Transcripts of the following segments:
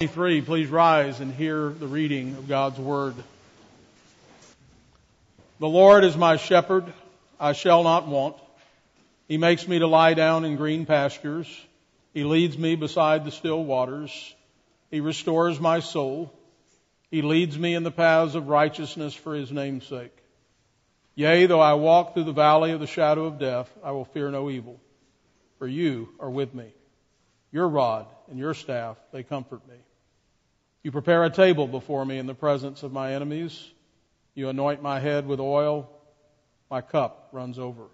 23, please rise and hear the reading of God's Word. The Lord is my shepherd, I shall not want. He makes me to lie down in green pastures. He leads me beside the still waters. He restores my soul. He leads me in the paths of righteousness for His name's sake. Yea, though I walk through the valley of the shadow of death, I will fear no evil, for you are with me. Your rod and your staff, they comfort me. You prepare a table before me in the presence of my enemies. You anoint my head with oil. My cup runs over.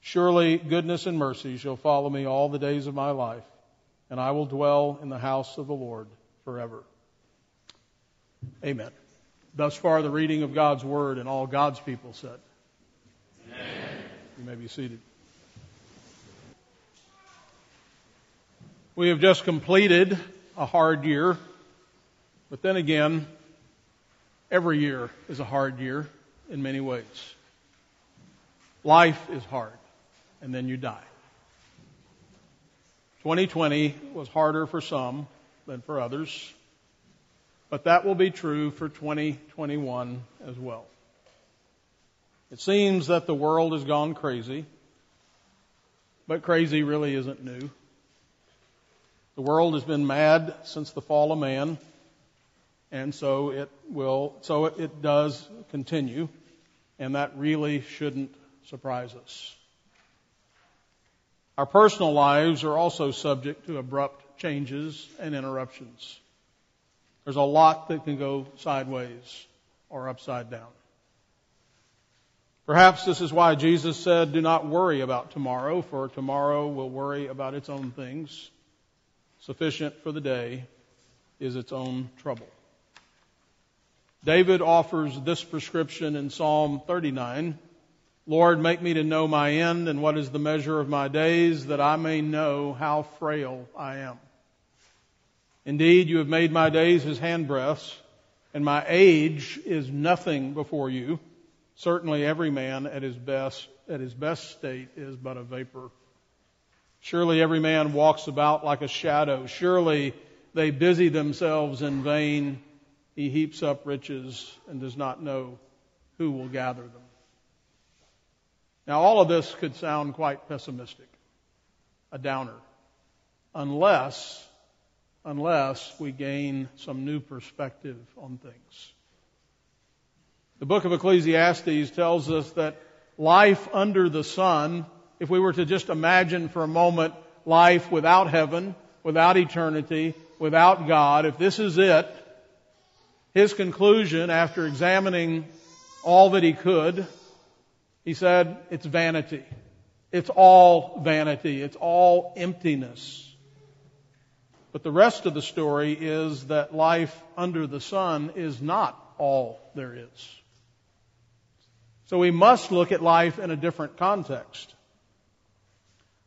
Surely goodness and mercy shall follow me all the days of my life, and I will dwell in the house of the Lord forever. Amen. Thus far, the reading of God's Word, and all God's people said. Amen. You may be seated. We have just completed a hard year, but then again, every year is a hard year in many ways. Life is hard, and then you die. 2020 was harder for some than for others, but that will be true for 2021 as well. It seems that the world has gone crazy, but crazy really isn't new. The world has been mad since the fall of man, and so it will, so it, does continue, and that really shouldn't surprise us. Our personal lives are also subject to abrupt changes and interruptions. There's a lot that can go sideways or upside down. Perhaps this is why Jesus said, Do not worry about tomorrow, for tomorrow will worry about its own things. Sufficient for the day is its own trouble. David offers this prescription in Psalm 39. Lord, make me to know my end and what is the measure of my days, that I may know how frail I am. Indeed, you have made my days as handbreadths, and my age is nothing before you. Certainly every man at his best, at his best state is but a vapor. Surely every man walks about like a shadow. Surely they busy themselves in vain. He heaps up riches and does not know who will gather them. Now all of this could sound quite pessimistic, a downer, unless, unless we gain some new perspective on things. The book of Ecclesiastes tells us that life under the sun if we were to just imagine for a moment life without heaven, without eternity, without God, if this is it, his conclusion after examining all that he could, he said, it's vanity. It's all vanity. It's all emptiness. But the rest of the story is that life under the sun is not all there is. So we must look at life in a different context.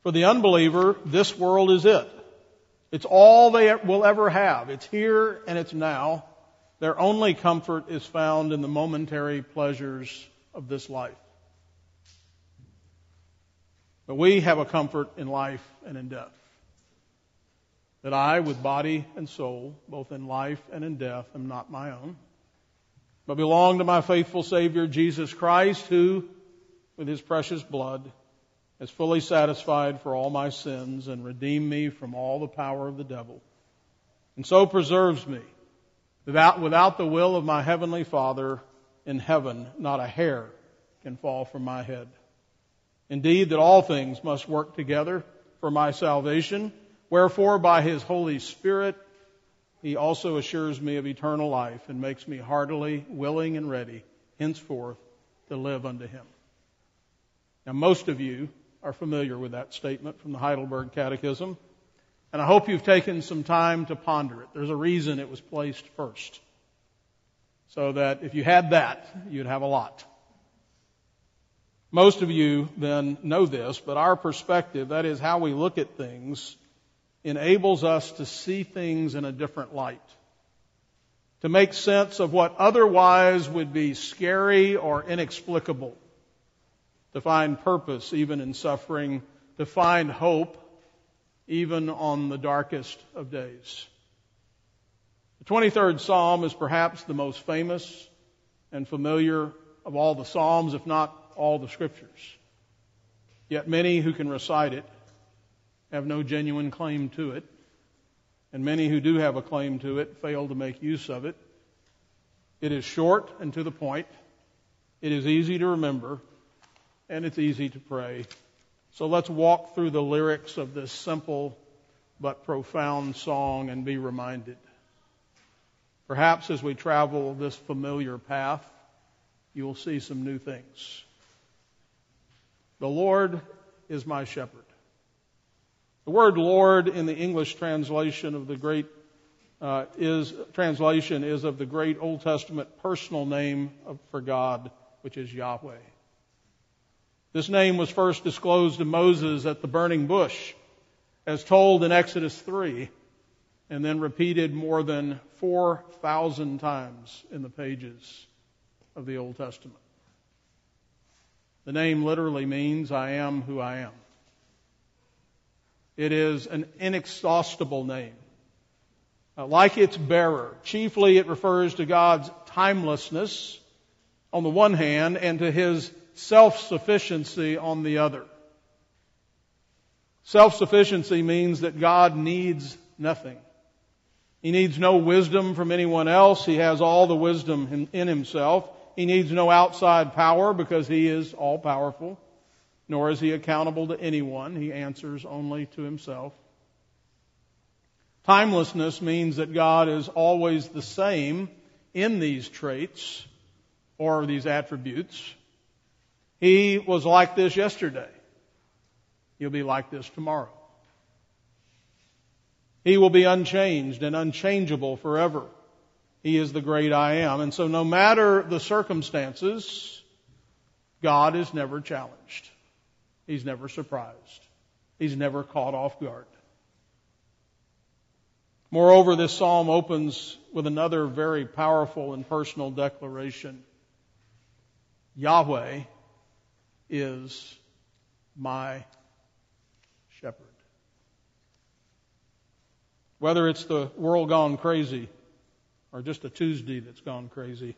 For the unbeliever, this world is it. It's all they will ever have. It's here and it's now. Their only comfort is found in the momentary pleasures of this life. But we have a comfort in life and in death. That I, with body and soul, both in life and in death, am not my own, but belong to my faithful Savior Jesus Christ, who, with his precious blood, has fully satisfied for all my sins and redeemed me from all the power of the devil, and so preserves me. Without, without the will of my heavenly Father in heaven, not a hair can fall from my head. Indeed, that all things must work together for my salvation, wherefore by his Holy Spirit, he also assures me of eternal life and makes me heartily willing and ready henceforth to live unto him. Now most of you are familiar with that statement from the Heidelberg Catechism. And I hope you've taken some time to ponder it. There's a reason it was placed first. So that if you had that, you'd have a lot. Most of you then know this, but our perspective, that is how we look at things, enables us to see things in a different light. To make sense of what otherwise would be scary or inexplicable to find purpose even in suffering, to find hope even on the darkest of days. The 23rd Psalm is perhaps the most famous and familiar of all the Psalms, if not all the Scriptures. Yet many who can recite it have no genuine claim to it, and many who do have a claim to it fail to make use of it. It is short and to the point. It is easy to remember, and it's easy to pray. So let's walk through the lyrics of this simple but profound song and be reminded. Perhaps as we travel this familiar path, you will see some new things. The Lord is my shepherd. The word Lord in the English translation of the great uh, is translation is of the great Old Testament personal name of, for God, which is Yahweh. This name was first disclosed to Moses at the burning bush, as told in Exodus 3, and then repeated more than 4,000 times in the pages of the Old Testament. The name literally means I am who I am. It is an inexhaustible name. Uh, like its bearer, chiefly it refers to God's timelessness on the one hand and to his self-sufficiency on the other. Self-sufficiency means that God needs nothing. He needs no wisdom from anyone else. He has all the wisdom in, in himself. He needs no outside power because he is all powerful, nor is he accountable to anyone. He answers only to himself. Timelessness means that God is always the same in these traits or these attributes. He was like this yesterday. He'll be like this tomorrow. He will be unchanged and unchangeable forever. He is the great I am. And so no matter the circumstances, God is never challenged. He's never surprised. He's never caught off guard. Moreover, this psalm opens with another very powerful and personal declaration. Yahweh is my shepherd. Whether it's the world gone crazy or just a Tuesday that's gone crazy,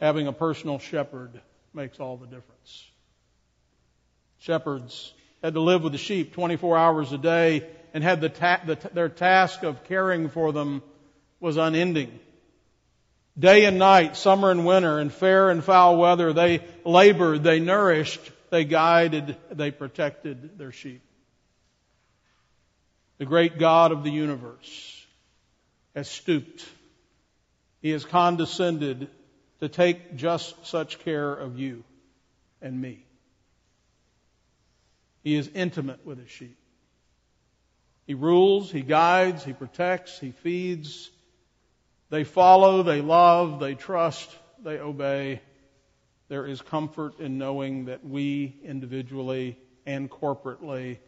having a personal shepherd makes all the difference. Shepherds had to live with the sheep 24 hours a day and had the, ta- the t- their task of caring for them was unending. Day and night, summer and winter, in fair and foul weather, they labored, they nourished, they guided, they protected their sheep. The great God of the universe has stooped. He has condescended to take just such care of you and me. He is intimate with his sheep. He rules, he guides, he protects, he feeds, they follow, they love, they trust, they obey. There is comfort in knowing that we individually and corporately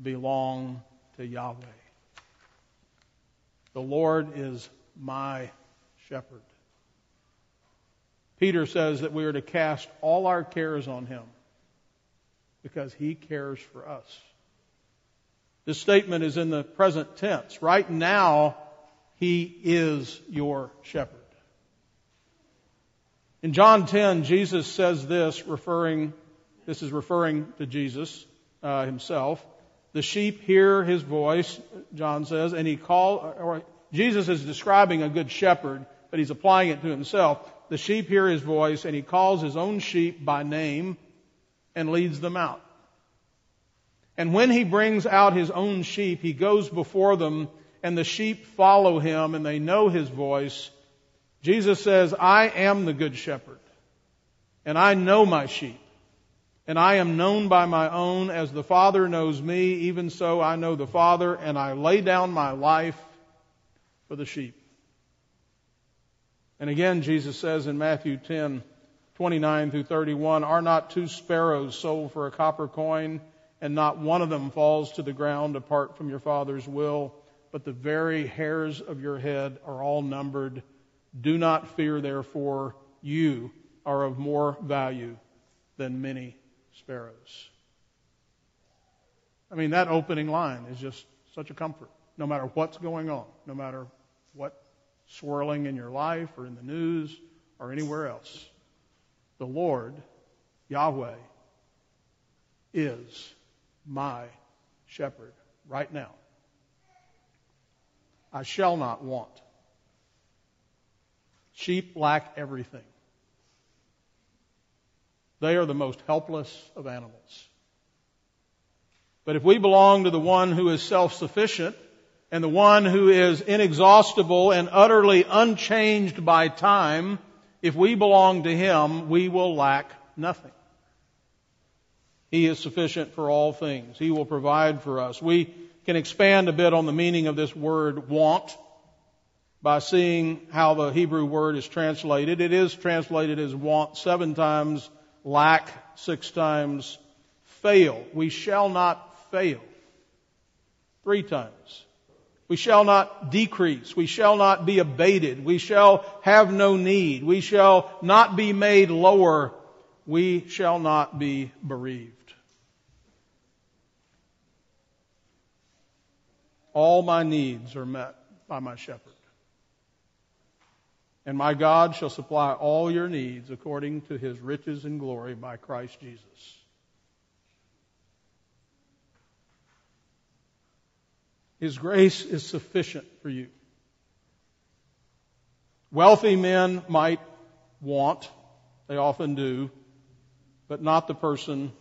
belong to Yahweh. The Lord is my shepherd. Peter says that we are to cast all our cares on him because he cares for us. This statement is in the present tense. Right now, he is your shepherd. In John 10, Jesus says this, referring, this is referring to Jesus uh, himself. The sheep hear his voice, John says, and he call, or Jesus is describing a good shepherd, but he's applying it to himself. The sheep hear his voice, and he calls his own sheep by name and leads them out. And when he brings out his own sheep, he goes before them and the sheep follow him and they know his voice. Jesus says, I am the good shepherd and I know my sheep and I am known by my own as the Father knows me, even so I know the Father and I lay down my life for the sheep. And again, Jesus says in Matthew 10, 29 through 31, are not two sparrows sold for a copper coin and not one of them falls to the ground apart from your Father's will? But the very hairs of your head are all numbered. Do not fear, therefore, you are of more value than many sparrows. I mean, that opening line is just such a comfort, no matter what's going on, no matter what swirling in your life or in the news or anywhere else. The Lord, Yahweh, is my shepherd right now. I shall not want. Sheep lack everything. They are the most helpless of animals. But if we belong to the one who is self-sufficient and the one who is inexhaustible and utterly unchanged by time, if we belong to him, we will lack nothing. He is sufficient for all things. He will provide for us. We can expand a bit on the meaning of this word want by seeing how the Hebrew word is translated. It is translated as want seven times, lack six times, fail. We shall not fail. Three times. We shall not decrease. We shall not be abated. We shall have no need. We shall not be made lower. We shall not be bereaved. All my needs are met by my shepherd. And my God shall supply all your needs according to his riches and glory by Christ Jesus. His grace is sufficient for you. Wealthy men might want, they often do, but not the person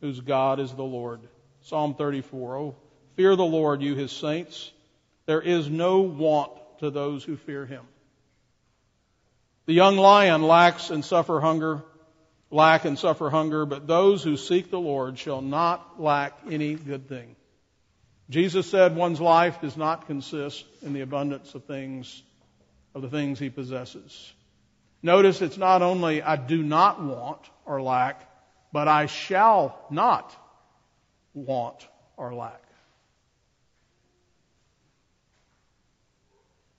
whose God is the Lord. Psalm 34. Oh, Fear the Lord, you his saints. There is no want to those who fear him. The young lion lacks and suffer hunger, lack and suffer hunger, but those who seek the Lord shall not lack any good thing. Jesus said one's life does not consist in the abundance of things, of the things he possesses. Notice it's not only I do not want or lack, but I shall not want or lack.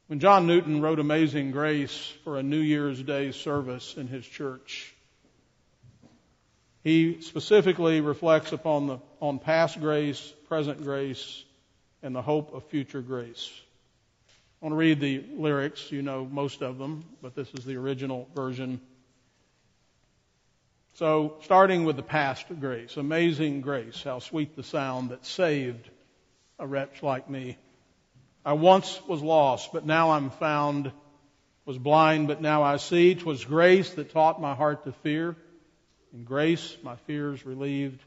When John Newton wrote Amazing Grace for a New Year's Day service in his church, he specifically reflects upon the, on past grace, present grace, and the hope of future grace. I want to read the lyrics. You know most of them, but this is the original version. So, starting with the past grace, amazing grace, how sweet the sound that saved a wretch like me. I once was lost, but now I'm found, was blind, but now I see. 'Twas grace that taught my heart to fear, and grace my fears relieved.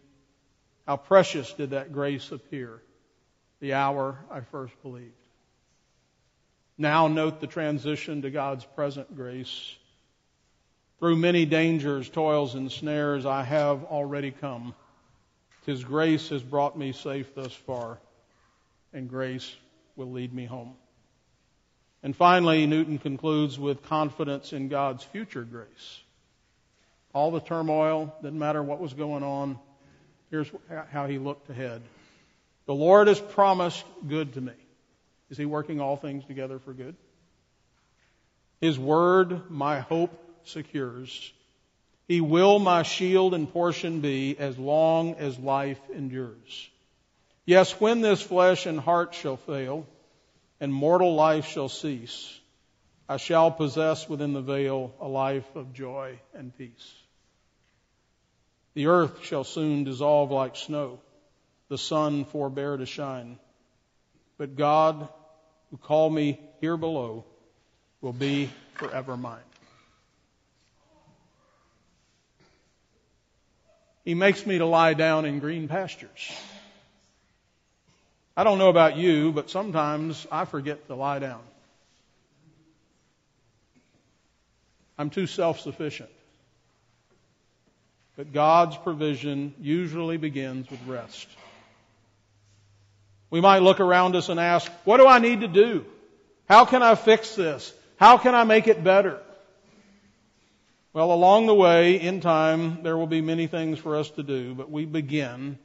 How precious did that grace appear the hour I first believed. Now note the transition to God's present grace. Through many dangers, toils, and snares, I have already come. His grace has brought me safe thus far, and grace will lead me home. And finally, Newton concludes with confidence in God's future grace. All the turmoil, didn't matter what was going on, here's how he looked ahead. The Lord has promised good to me. Is he working all things together for good? His word my hope secures. He will my shield and portion be as long as life endures. Yes, when this flesh and heart shall fail, and mortal life shall cease, I shall possess within the veil a life of joy and peace. The earth shall soon dissolve like snow, the sun forbear to shine. But God, who called me here below, will be forever mine. He makes me to lie down in green pastures. I don't know about you, but sometimes I forget to lie down. I'm too self sufficient. But God's provision usually begins with rest. We might look around us and ask, what do I need to do? How can I fix this? How can I make it better? Well, along the way, in time, there will be many things for us to do, but we begin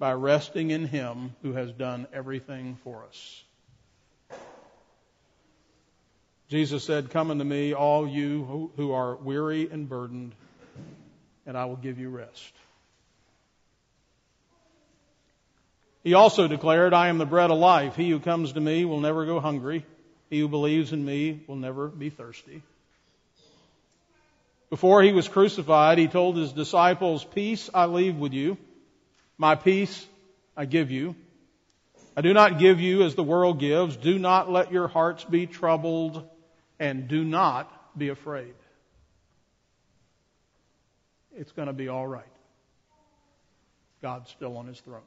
by resting in Him who has done everything for us. Jesus said, Come unto me, all you who are weary and burdened, and I will give you rest. He also declared, I am the bread of life. He who comes to me will never go hungry, He who believes in me will never be thirsty. Before he was crucified, he told his disciples, Peace I leave with you. My peace I give you. I do not give you as the world gives. Do not let your hearts be troubled and do not be afraid. It's going to be all right. God's still on his throne.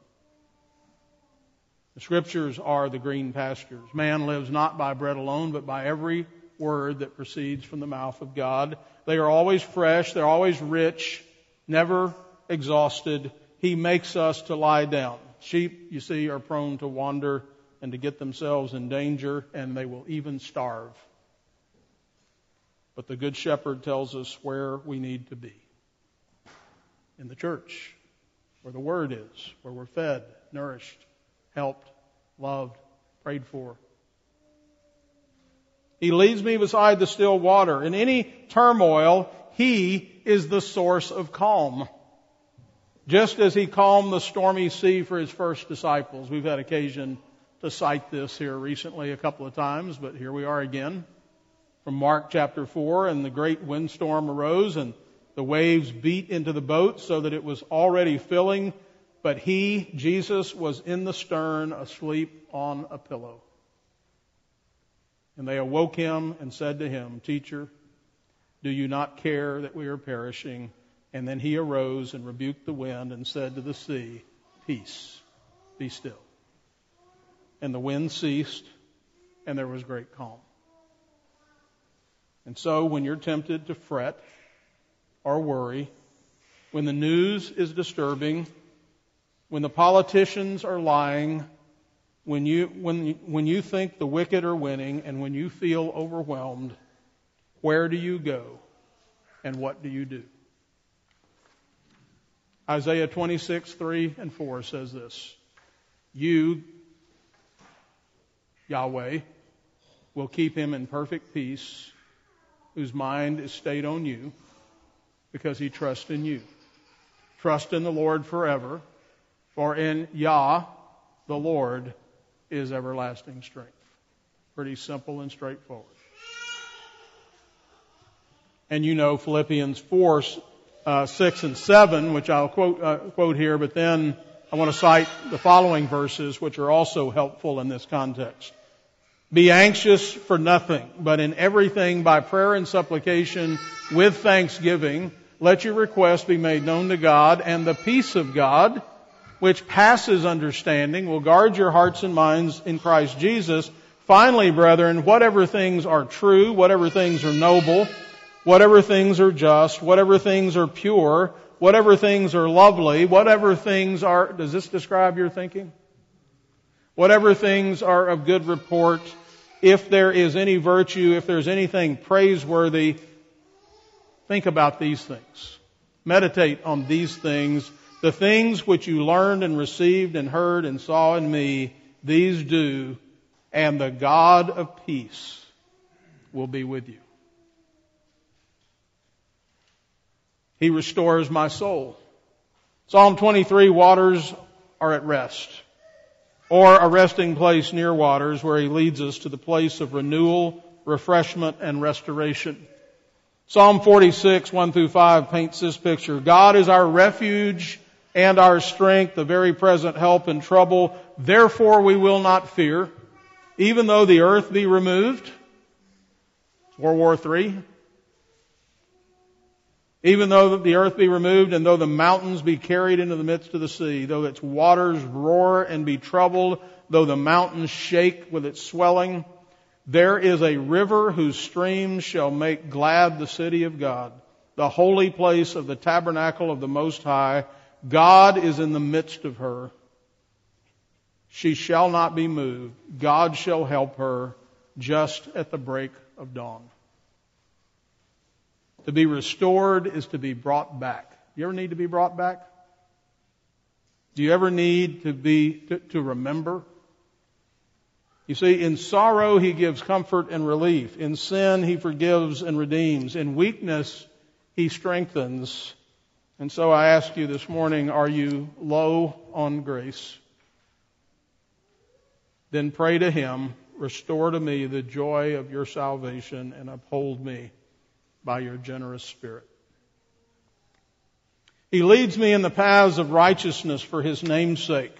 The scriptures are the green pastures. Man lives not by bread alone, but by every word that proceeds from the mouth of God. They are always fresh, they're always rich, never exhausted. He makes us to lie down. Sheep, you see, are prone to wander and to get themselves in danger, and they will even starve. But the Good Shepherd tells us where we need to be in the church, where the Word is, where we're fed, nourished, helped, loved, prayed for. He leads me beside the still water. In any turmoil, He is the source of calm. Just as He calmed the stormy sea for His first disciples. We've had occasion to cite this here recently a couple of times, but here we are again. From Mark chapter 4, and the great windstorm arose, and the waves beat into the boat so that it was already filling but he, Jesus, was in the stern, asleep on a pillow. And they awoke him and said to him, Teacher, do you not care that we are perishing? And then he arose and rebuked the wind and said to the sea, Peace, be still. And the wind ceased, and there was great calm. And so, when you're tempted to fret or worry, when the news is disturbing, when the politicians are lying, when you, when, when you think the wicked are winning, and when you feel overwhelmed, where do you go and what do you do? Isaiah 26, 3 and 4 says this You, Yahweh, will keep him in perfect peace, whose mind is stayed on you, because he trusts in you. Trust in the Lord forever for in Yah, the Lord, is everlasting strength. Pretty simple and straightforward. And you know Philippians 4, uh, 6 and 7, which I'll quote, uh, quote here, but then I want to cite the following verses, which are also helpful in this context. Be anxious for nothing, but in everything by prayer and supplication with thanksgiving, let your requests be made known to God, and the peace of God, which passes understanding, will guard your hearts and minds in Christ Jesus. Finally, brethren, whatever things are true, whatever things are noble, whatever things are just, whatever things are pure, whatever things are lovely, whatever things are, does this describe your thinking? Whatever things are of good report, if there is any virtue, if there's anything praiseworthy, think about these things. Meditate on these things the things which you learned and received and heard and saw in me, these do, and the God of peace will be with you. He restores my soul. Psalm 23, waters are at rest, or a resting place near waters where he leads us to the place of renewal, refreshment, and restoration. Psalm 46, 1 through 5 paints this picture. God is our refuge and our strength, the very present help in trouble. Therefore we will not fear, even though the earth be removed. World War III. Even though the earth be removed and though the mountains be carried into the midst of the sea, though its waters roar and be troubled, though the mountains shake with its swelling, there is a river whose streams shall make glad the city of God, the holy place of the tabernacle of the Most High. God is in the midst of her. She shall not be moved. God shall help her just at the break of dawn. To be restored is to be brought back. Do You ever need to be brought back? Do you ever need to be, to, to remember? You see, in sorrow, He gives comfort and relief. In sin, He forgives and redeems. In weakness, He strengthens. And so I ask you this morning, are you low on grace? Then pray to Him restore to me the joy of your salvation and uphold me by your generous spirit. He leads me in the paths of righteousness for his name's sake.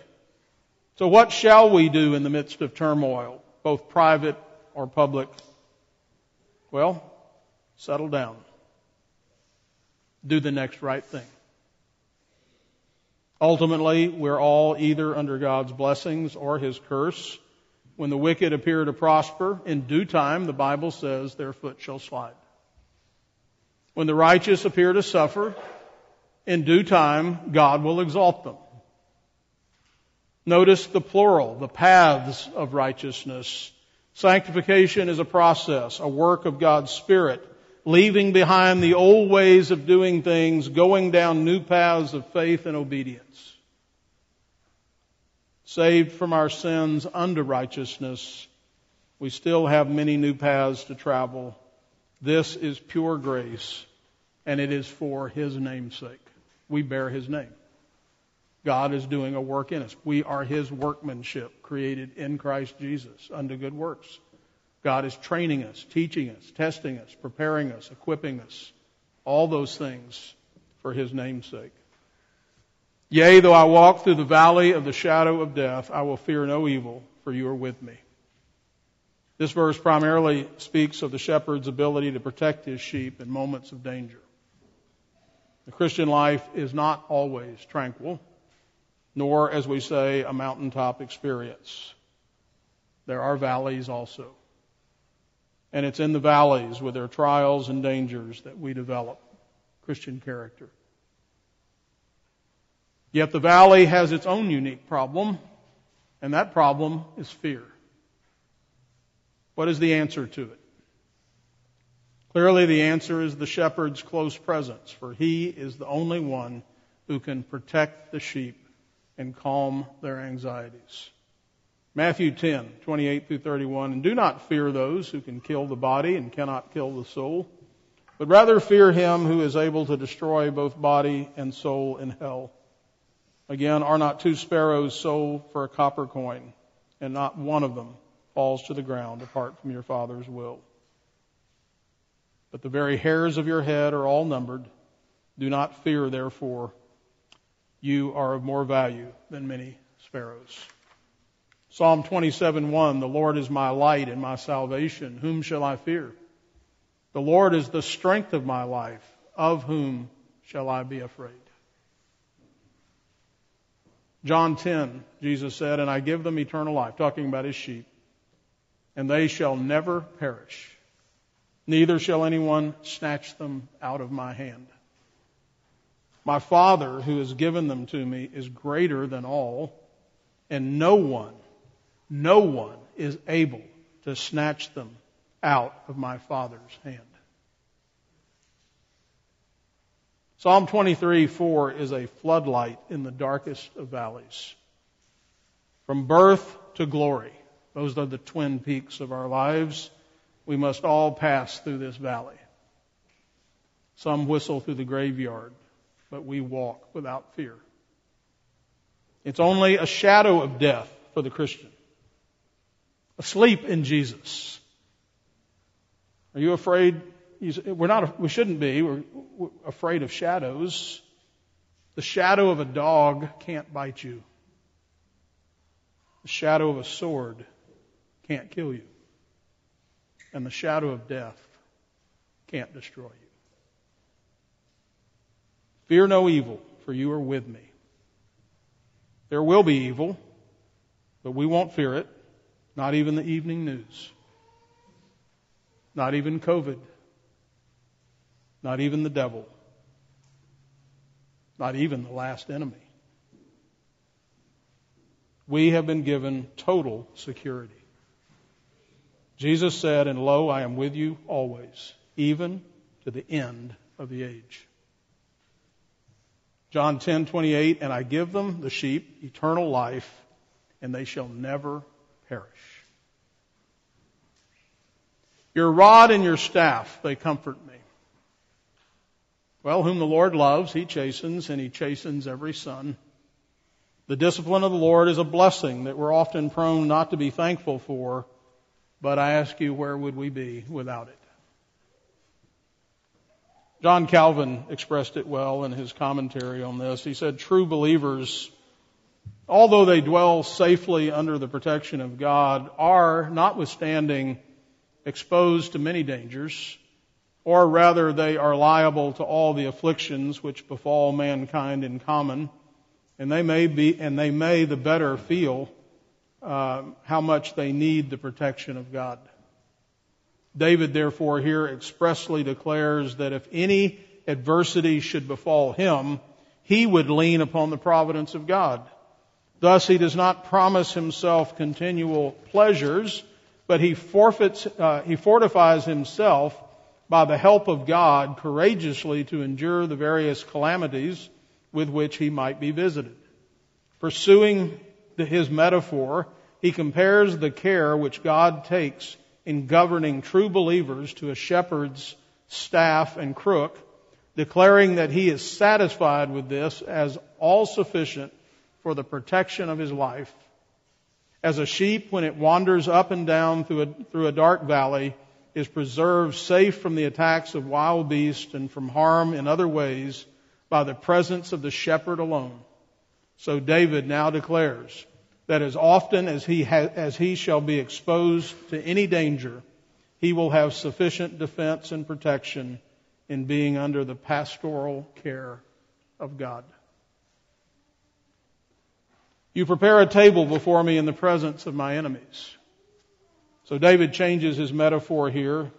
So what shall we do in the midst of turmoil, both private or public? Well, settle down. Do the next right thing. Ultimately, we're all either under God's blessings or His curse. When the wicked appear to prosper, in due time, the Bible says their foot shall slide. When the righteous appear to suffer, in due time, God will exalt them. Notice the plural, the paths of righteousness. Sanctification is a process, a work of God's Spirit, leaving behind the old ways of doing things, going down new paths of faith and obedience. Saved from our sins unto righteousness, we still have many new paths to travel. This is pure grace, and it is for His name's sake. We bear His name. God is doing a work in us. We are His workmanship, created in Christ Jesus unto good works. God is training us, teaching us, testing us, preparing us, equipping us. All those things for His name's sake. Yea, though I walk through the valley of the shadow of death, I will fear no evil, for you are with me. This verse primarily speaks of the shepherd's ability to protect his sheep in moments of danger. The Christian life is not always tranquil nor, as we say, a mountaintop experience. There are valleys also. And it's in the valleys with their trials and dangers that we develop Christian character. Yet the valley has its own unique problem, and that problem is fear. What is the answer to it? Clearly, the answer is the shepherd's close presence, for he is the only one who can protect the sheep and calm their anxieties. Matthew 10, 28 through 31. And do not fear those who can kill the body and cannot kill the soul, but rather fear him who is able to destroy both body and soul in hell. Again, are not two sparrows sold for a copper coin, and not one of them falls to the ground apart from your Father's will? But the very hairs of your head are all numbered. Do not fear, therefore you are of more value than many sparrows. Psalm 27:1 The Lord is my light and my salvation whom shall I fear The Lord is the strength of my life of whom shall I be afraid John 10 Jesus said and I give them eternal life talking about his sheep and they shall never perish neither shall anyone snatch them out of my hand my Father who has given them to me is greater than all, and no one, no one is able to snatch them out of my Father's hand. Psalm 23, 4 is a floodlight in the darkest of valleys. From birth to glory, those are the twin peaks of our lives. We must all pass through this valley. Some whistle through the graveyard but we walk without fear. It's only a shadow of death for the Christian. Asleep in Jesus. Are you afraid? We're not, we shouldn't be. We're, we're afraid of shadows. The shadow of a dog can't bite you. The shadow of a sword can't kill you. And the shadow of death can't destroy you. Fear no evil, for you are with me. There will be evil, but we won't fear it. Not even the evening news. Not even COVID. Not even the devil. Not even the last enemy. We have been given total security. Jesus said, And lo, I am with you always, even to the end of the age. John 10:28 and I give them the sheep eternal life and they shall never perish. Your rod and your staff they comfort me. Well, whom the Lord loves, he chastens and he chastens every son. The discipline of the Lord is a blessing that we're often prone not to be thankful for, But I ask you, where would we be without it? John Calvin expressed it well in his commentary on this. He said, true believers, although they dwell safely under the protection of God, are, notwithstanding, exposed to many dangers, or rather they are liable to all the afflictions which befall mankind in common, and they may be, and they may the better feel uh, how much they need the protection of God. David, therefore, here expressly declares that if any adversity should befall him, he would lean upon the providence of God. Thus, he does not promise himself continual pleasures, but he forfeits, uh, he fortifies himself by the help of God courageously to endure the various calamities with which he might be visited. Pursuing his metaphor, he compares the care which God takes in governing true believers to a shepherd's staff and crook, declaring that he is satisfied with this as all sufficient for the protection of his life. As a sheep, when it wanders up and down through a, through a dark valley, is preserved safe from the attacks of wild beasts and from harm in other ways by the presence of the shepherd alone. So David now declares, that as often as he, ha- as he shall be exposed to any danger, he will have sufficient defense and protection in being under the pastoral care of God. You prepare a table before me in the presence of my enemies. So David changes his metaphor here.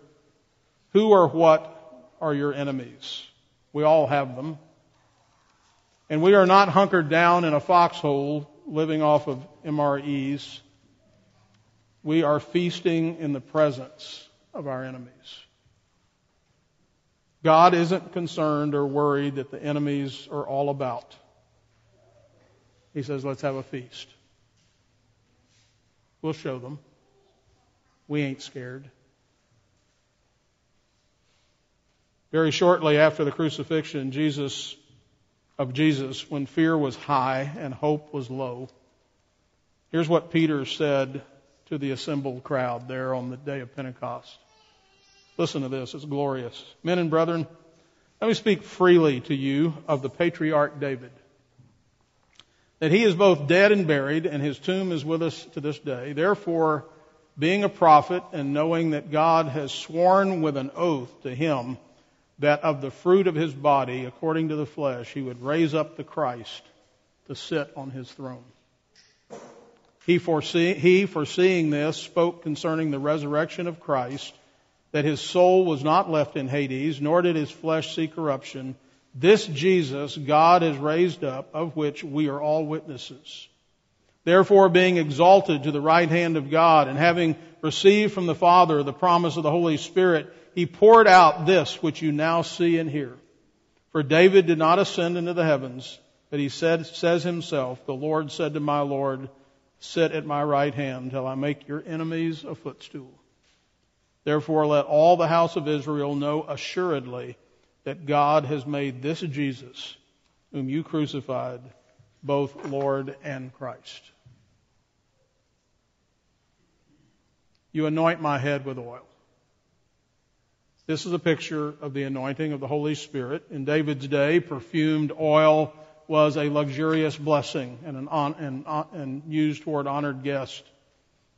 Who or what are your enemies? We all have them. And we are not hunkered down in a foxhole living off of MREs, we are feasting in the presence of our enemies. God isn't concerned or worried that the enemies are all about. He says, let's have a feast. We'll show them. We ain't scared. Very shortly after the crucifixion, Jesus of Jesus when fear was high and hope was low. Here's what Peter said to the assembled crowd there on the day of Pentecost. Listen to this, it's glorious. Men and brethren, let me speak freely to you of the patriarch David. That he is both dead and buried, and his tomb is with us to this day. Therefore, being a prophet and knowing that God has sworn with an oath to him that of the fruit of his body, according to the flesh, he would raise up the Christ to sit on his throne. He, foresee, he, foreseeing this, spoke concerning the resurrection of Christ, that his soul was not left in Hades, nor did his flesh see corruption. This Jesus God has raised up, of which we are all witnesses. Therefore, being exalted to the right hand of God, and having received from the Father the promise of the Holy Spirit, he poured out this which you now see and hear. For David did not ascend into the heavens, but he said, says himself, the Lord said to my Lord, sit at my right hand till I make your enemies a footstool. Therefore let all the house of Israel know assuredly that God has made this Jesus, whom you crucified, both Lord and Christ. You anoint my head with oil. This is a picture of the anointing of the Holy Spirit. In David's day, perfumed oil was a luxurious blessing and, an on, and, uh, and used toward honored guests.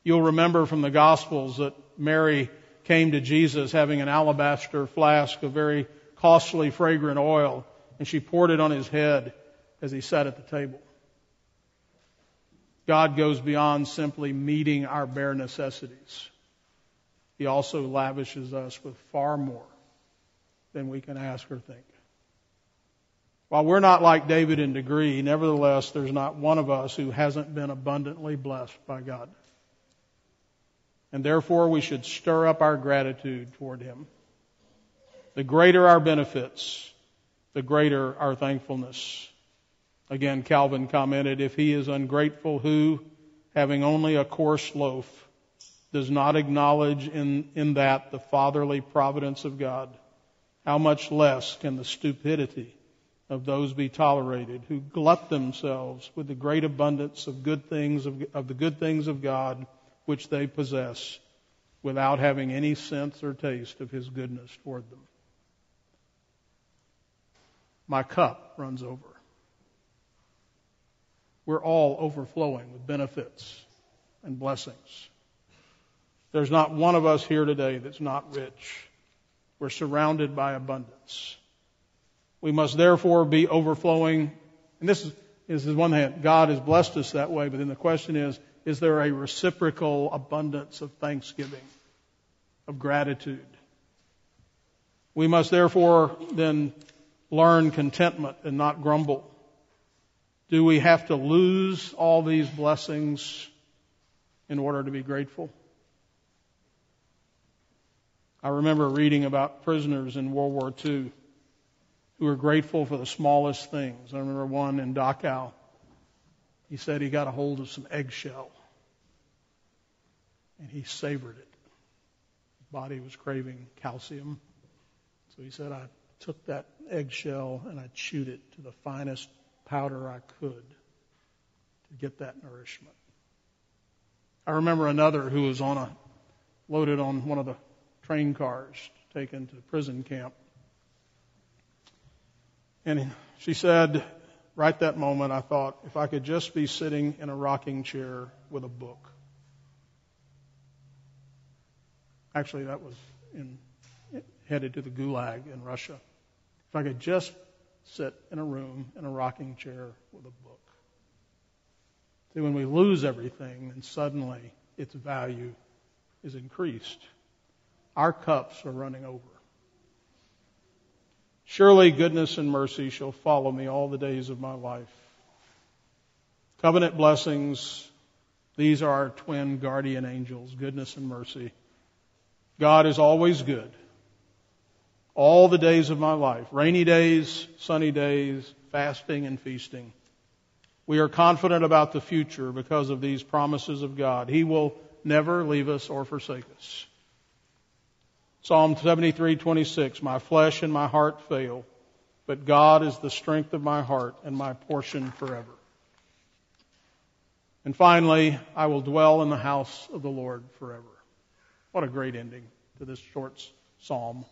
You'll remember from the Gospels that Mary came to Jesus having an alabaster flask of very costly, fragrant oil, and she poured it on his head as he sat at the table. God goes beyond simply meeting our bare necessities. He also lavishes us with far more than we can ask or think. While we're not like David in degree, nevertheless, there's not one of us who hasn't been abundantly blessed by God. And therefore, we should stir up our gratitude toward Him. The greater our benefits, the greater our thankfulness. Again, Calvin commented, if he is ungrateful, who, having only a coarse loaf, does not acknowledge in, in that the fatherly providence of God, how much less can the stupidity of those be tolerated who glut themselves with the great abundance of good things of, of the good things of God which they possess, without having any sense or taste of his goodness toward them. My cup runs over. We're all overflowing with benefits and blessings. There's not one of us here today that's not rich. We're surrounded by abundance. We must therefore be overflowing. And this is, this is one thing. God has blessed us that way, but then the question is, is there a reciprocal abundance of thanksgiving, of gratitude? We must therefore then learn contentment and not grumble. Do we have to lose all these blessings in order to be grateful? I remember reading about prisoners in World War II who were grateful for the smallest things. I remember one in Dachau. He said he got a hold of some eggshell and he savored it. His body was craving calcium. So he said, I took that eggshell and I chewed it to the finest powder I could to get that nourishment. I remember another who was on a, loaded on one of the train cars taken to the prison camp. And she said, right that moment, I thought, if I could just be sitting in a rocking chair with a book. Actually, that was in, headed to the Gulag in Russia. If I could just sit in a room in a rocking chair with a book. See, when we lose everything, then suddenly its value is increased. Our cups are running over. Surely goodness and mercy shall follow me all the days of my life. Covenant blessings, these are our twin guardian angels, goodness and mercy. God is always good. All the days of my life, rainy days, sunny days, fasting and feasting. We are confident about the future because of these promises of God. He will never leave us or forsake us. Psalm 73:26 My flesh and my heart fail, but God is the strength of my heart and my portion forever. And finally, I will dwell in the house of the Lord forever. What a great ending to this short psalm.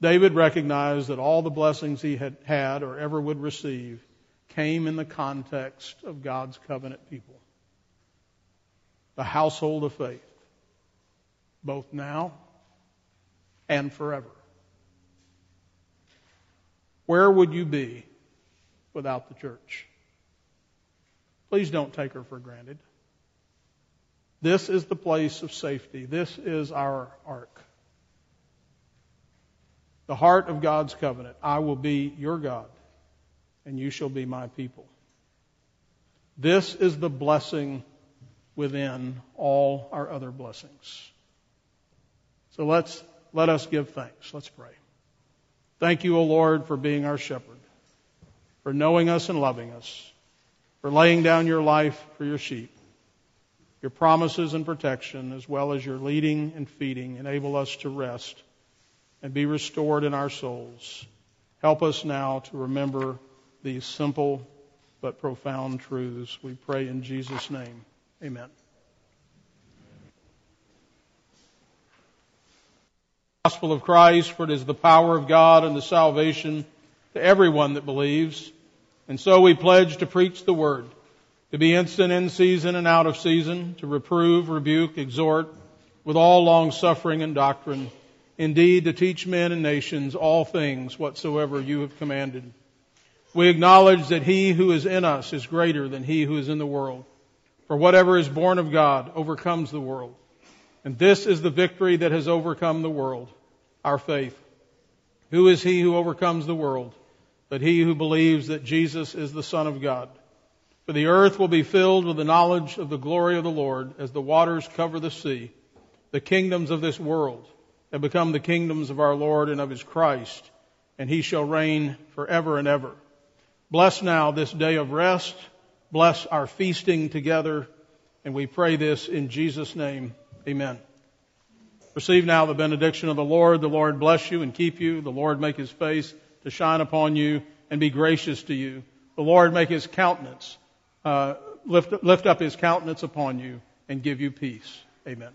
David recognized that all the blessings he had had or ever would receive came in the context of God's covenant people. The household of faith, both now and forever. Where would you be without the church? Please don't take her for granted. This is the place of safety. This is our ark. The heart of God's covenant. I will be your God, and you shall be my people. This is the blessing within all our other blessings. So let's let us give thanks. Let's pray. Thank you, O Lord, for being our shepherd, for knowing us and loving us, for laying down your life for your sheep your promises and protection, as well as your leading and feeding, enable us to rest and be restored in our souls. Help us now to remember these simple but profound truths. We pray in Jesus' name. Amen. Gospel of Christ, for it is the power of God and the salvation to everyone that believes. And so we pledge to preach the word to be instant in season and out of season, to reprove, rebuke, exhort, with all long suffering and doctrine, indeed to teach men and nations all things whatsoever you have commanded. We acknowledge that he who is in us is greater than he who is in the world. For whatever is born of God overcomes the world. And this is the victory that has overcome the world, our faith. Who is he who overcomes the world? But he who believes that Jesus is the Son of God. For the earth will be filled with the knowledge of the glory of the Lord as the waters cover the sea. The kingdoms of this world have become the kingdoms of our Lord and of his Christ, and he shall reign forever and ever. Bless now this day of rest. Bless our feasting together. And we pray this in Jesus' name. Amen. Receive now the benediction of the Lord. The Lord bless you and keep you. The Lord make his face to shine upon you and be gracious to you. The Lord make his countenance uh, lift, lift up his countenance upon you and give you peace. Amen.